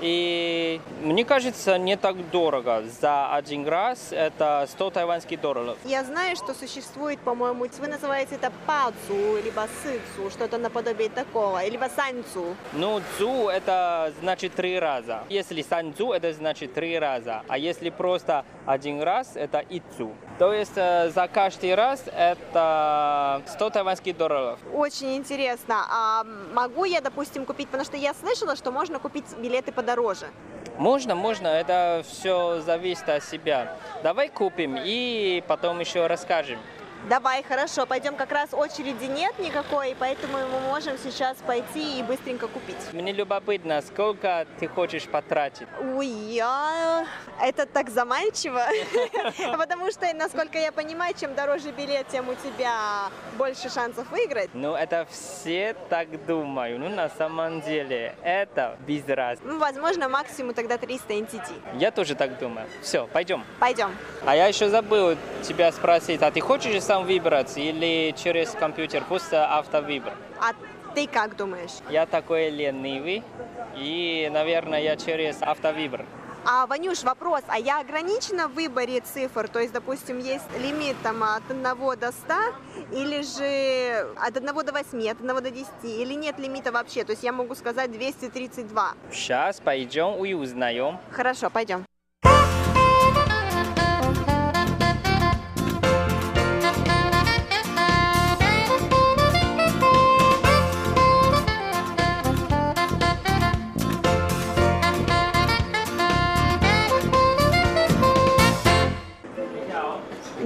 И мне кажется, не так дорого. За один раз это 100 тайваньских долларов. Я знаю, что существует, по-моему, вы называете это пацу, либо сыцу, что-то наподобие такого, либо санцу. Ну, цу это значит три раза. Если санцу, это значит три раза. А если просто один раз, это ицу. То есть э, за каждый раз это 100 тайваньских долларов. Очень интересно. А могу я, допустим, купить, потому что я слышала, что можно купить билеты подороже. Можно, можно, это все зависит от себя. Давай купим и потом еще расскажем. Давай, хорошо, пойдем. Как раз очереди нет никакой, поэтому мы можем сейчас пойти и быстренько купить. Мне любопытно, сколько ты хочешь потратить? Ой, я... Это так заманчиво, потому что, насколько я понимаю, чем дороже билет, тем у тебя больше шансов выиграть. Ну, это все так думают. Ну, на самом деле, это без разницы. Ну, возможно, максимум тогда 300 NTT. Я тоже так думаю. Все, пойдем. Пойдем. А я еще забыл тебя спросить, а ты хочешь сам выбрать или через компьютер, просто автовыбор? А ты как думаешь? Я такой ленивый, и, наверное, я через автовыбор. А, Ванюш, вопрос, а я ограничена в выборе цифр? То есть, допустим, есть лимит там от 1 до 100, или же от 1 до 8, от 1 до 10, или нет лимита вообще? То есть я могу сказать 232. Сейчас пойдем и узнаем. Хорошо, пойдем.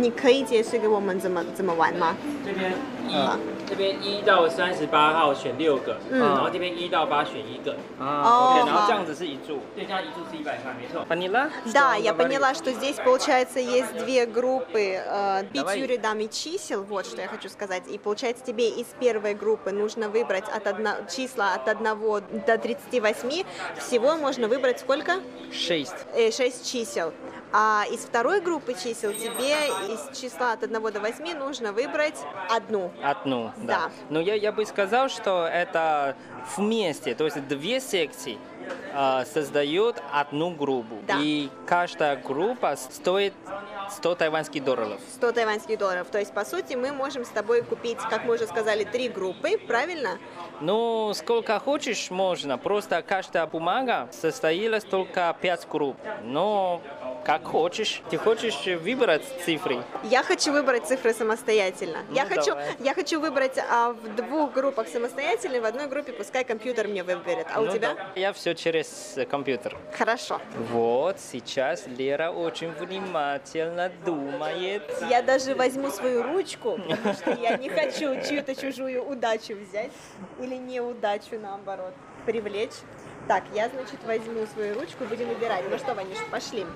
你可以解释给我们怎么怎么玩吗？这边一、啊这边一到三十八号选六个，嗯然后这边一到八选一个，啊哦 OK，然后好这样子是一注。对，这样一注是一百块，没错。 Поняла? Да, что он я говорит? поняла, что здесь, получается, есть две группы э, Давай. пятью рядами чисел, вот что я хочу сказать. И получается, тебе из первой группы нужно выбрать от одно, числа от 1 до 38. Всего можно выбрать сколько? Шесть. Э, 6 чисел. А из второй группы чисел тебе из числа от 1 до 8 нужно выбрать одну. Одну, да. Да. Но я, я бы сказал, что это вместе, то есть две секции а, создают одну группу. Да. И каждая группа стоит 100 тайваньских долларов. 100 тайваньских долларов. То есть, по сути, мы можем с тобой купить, как мы уже сказали, три группы, правильно? Ну, сколько хочешь, можно. Просто каждая бумага состоит только 5 групп. Но как хочешь. Ты хочешь выбрать цифры? Я хочу выбрать цифры самостоятельно. Ну, я, хочу, давай. я хочу выбрать а, в двух группах самостоятельно, в одной группе пускай компьютер мне выберет. А у Ну, тебя? да. Я все через э, компьютер. Хорошо. Вот, сейчас Лера очень внимательно думает. Я даже возьму свою ручку, потому что я не хочу чью-то чужую удачу взять или неудачу, наоборот, привлечь. Так, я, значит, возьму свою ручку, будем выбирать. Ну что, Ванюш, пошли.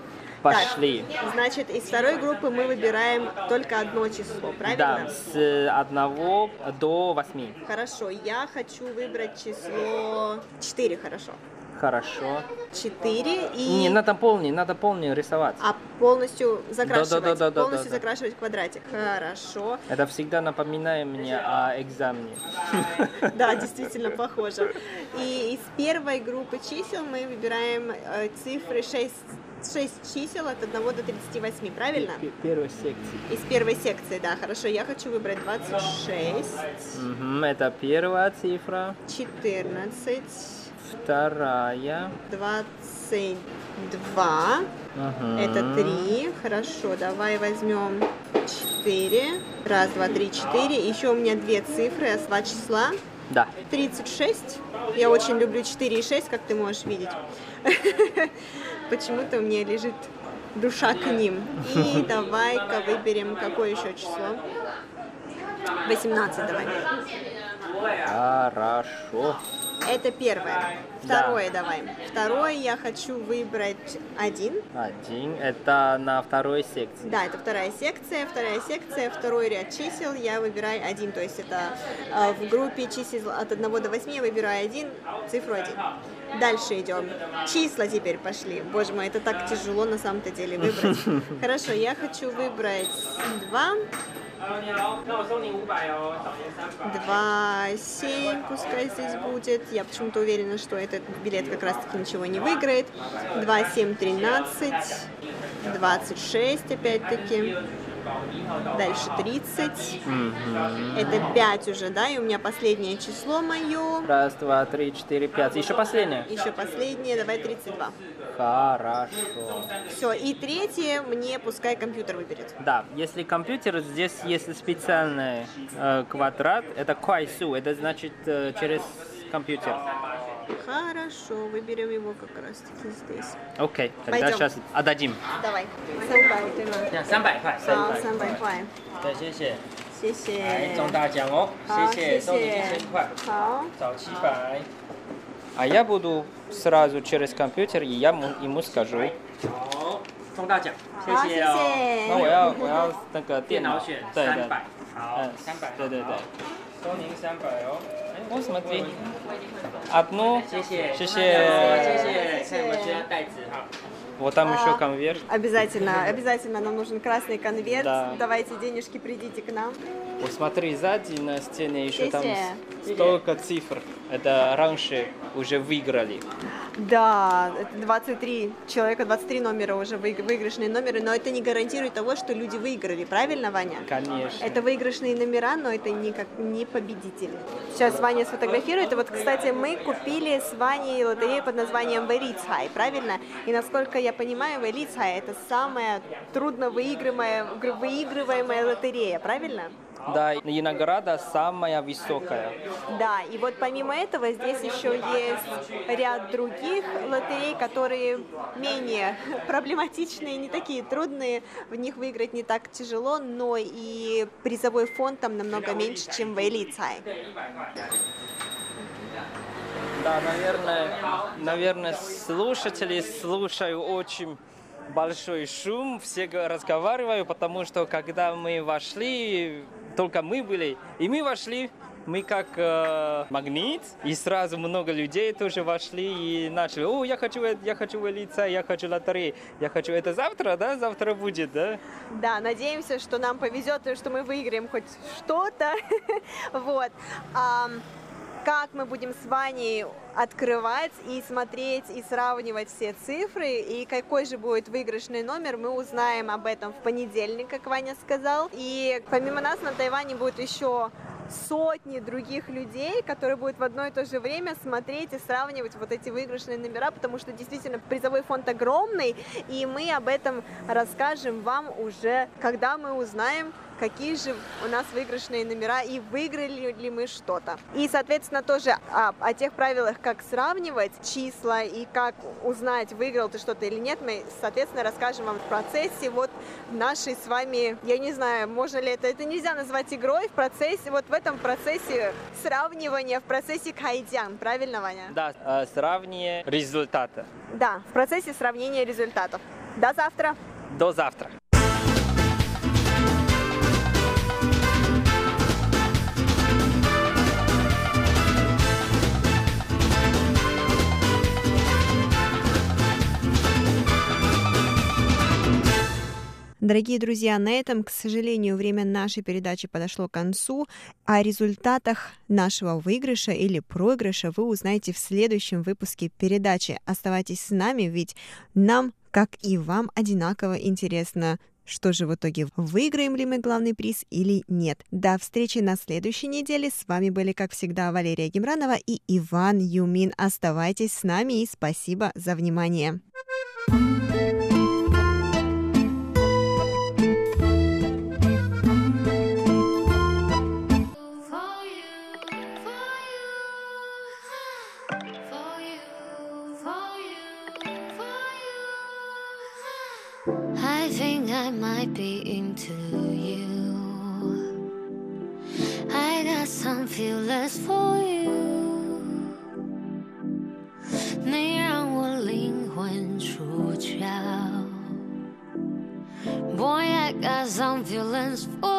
Пошли. Так, значит, из второй группы мы выбираем только одно число, правильно? Да, с одного до восьми. Хорошо, я хочу выбрать число 4, хорошо. Хорошо. 4 и... Не, надо полный, надо полный рисовать. А полностью закрашивать, Да-да-да-да-да-да. полностью закрашивать квадратик. Хорошо. Это всегда напоминает мне о экзамене. Да, действительно похоже. И из первой группы чисел мы выбираем э, цифры 6, 6 чисел от 1 до 38, правильно? П- Первой секции. Из первой секции, да, хорошо. Я хочу выбрать 26, Мгм, Это первая цифра. 14, Вторая. 22. Мгм. Это 3. Хорошо, давай возьмем 4. Раз, два, три, четыре. Еще у меня две цифры, а два числа. Да. 36. Я очень люблю 4 и 6, как ты можешь видеть. Почему-то у меня лежит душа к ним. И давай-ка выберем какое еще число. 18 давай. Хорошо. Это первое. Второе да. давай. Второе я хочу выбрать один. Один. Это на второй секции. Да, это вторая секция, вторая секция, второй ряд чисел я выбираю один. То есть это э, в группе чисел от 1 до 8 я выбираю один, цифру один. Дальше идем. Числа теперь пошли. Боже мой, это так тяжело на самом-то деле выбрать. Хорошо, я хочу выбрать два. Два, семь пускай здесь будет. Я почему-то уверена, что это этот билет как раз-таки ничего не выиграет. 2, 7, 13. 26 опять-таки. Дальше 30. Это 5 уже, да? И у меня последнее число мое. Раз, два, три, четыре, пять. Еще последнее. Еще последнее, давай 32. Хорошо. Все, и третье мне пускай компьютер выберет. Да, если компьютер, здесь если специальный э, квадрат, это кайсу, это значит э, через компьютер. Хорошо, выберем его как раз таки здесь. Окей, тогда Пойдем. сейчас отдадим. Давай. 300对吗？三百块，好，三百块，对，谢谢。谢谢。来中大奖哦，好，谢谢，谢送你一谢千块，好。找七百。 А я буду сразу через компьютер, и я ему, ему скажу. 好，中大奖，谢好，谢哦。那我要我要那个电脑电脑选对对三百，好嗯，三百，对对对。收您三百哦。 ну, смотри. Одну. Вот там еще а, конверт. Обязательно, обязательно нам нужен красный конверт. Давайте денежки, придите к нам. Вот смотри, сзади на стене еще там столько цифр. Это раньше уже выиграли. Да, это 23 человека, 23 номера уже выиг- выигрышные номеры, но это не гарантирует того, что люди выиграли, правильно, Ваня? Конечно. Это выигрышные номера, но это никак не победители. Сейчас Ваня сфотографирует. И вот, кстати, мы купили с Ваней лотерею под названием Велицхай, правильно? И насколько я понимаю, Велицхай это самая трудно выигрываемая, выигрываемая лотерея, правильно? Да, и награда самая высокая. Да, и вот помимо этого здесь еще есть ряд других лотерей, которые менее проблематичные, не такие трудные, в них выиграть не так тяжело, но и призовой фонд там намного меньше, чем в Элицай. Да, наверное, наверное, слушатели слушают очень большой шум, все разговаривают, потому что когда мы вошли, только мы были, и мы вошли, мы как э, магнит, и сразу много людей тоже вошли и начали, о, я хочу, я хочу лица, я хочу лотереи, я хочу это завтра, да, завтра будет, да? Да, надеемся, что нам повезет, и что мы выиграем хоть что-то. Вот. Как мы будем с Ваней открывать и смотреть и сравнивать все цифры и какой же будет выигрышный номер, мы узнаем об этом в понедельник, как Ваня сказал. И помимо нас на Тайване будет еще сотни других людей, которые будут в одно и то же время смотреть и сравнивать вот эти выигрышные номера, потому что действительно призовой фонд огромный, и мы об этом расскажем вам уже, когда мы узнаем, какие же у нас выигрышные номера и выиграли ли мы что-то. И, соответственно, тоже о, о тех правилах, как сравнивать числа и как узнать, выиграл ты что-то или нет, мы, соответственно, расскажем вам в процессе вот нашей с вами, я не знаю, можно ли это, это нельзя назвать игрой, в процессе, вот в этом процессе сравнивания, в процессе кайдян, правильно, Ваня? Да, э, сравнение результата. Да, в процессе сравнения результатов. До завтра! До завтра. Дорогие друзья, на этом, к сожалению, время нашей передачи подошло к концу. О результатах нашего выигрыша или проигрыша вы узнаете в следующем выпуске передачи. Оставайтесь с нами, ведь нам, как и вам, одинаково интересно, что же в итоге, выиграем ли мы главный приз или нет. До встречи на следующей неделе. С вами были, как всегда, Валерия Гемранова и Иван Юмин. Оставайтесь с нами и спасибо за внимание. I think I might be into you. I got some feelings for you. Boy, I got some feelings for you.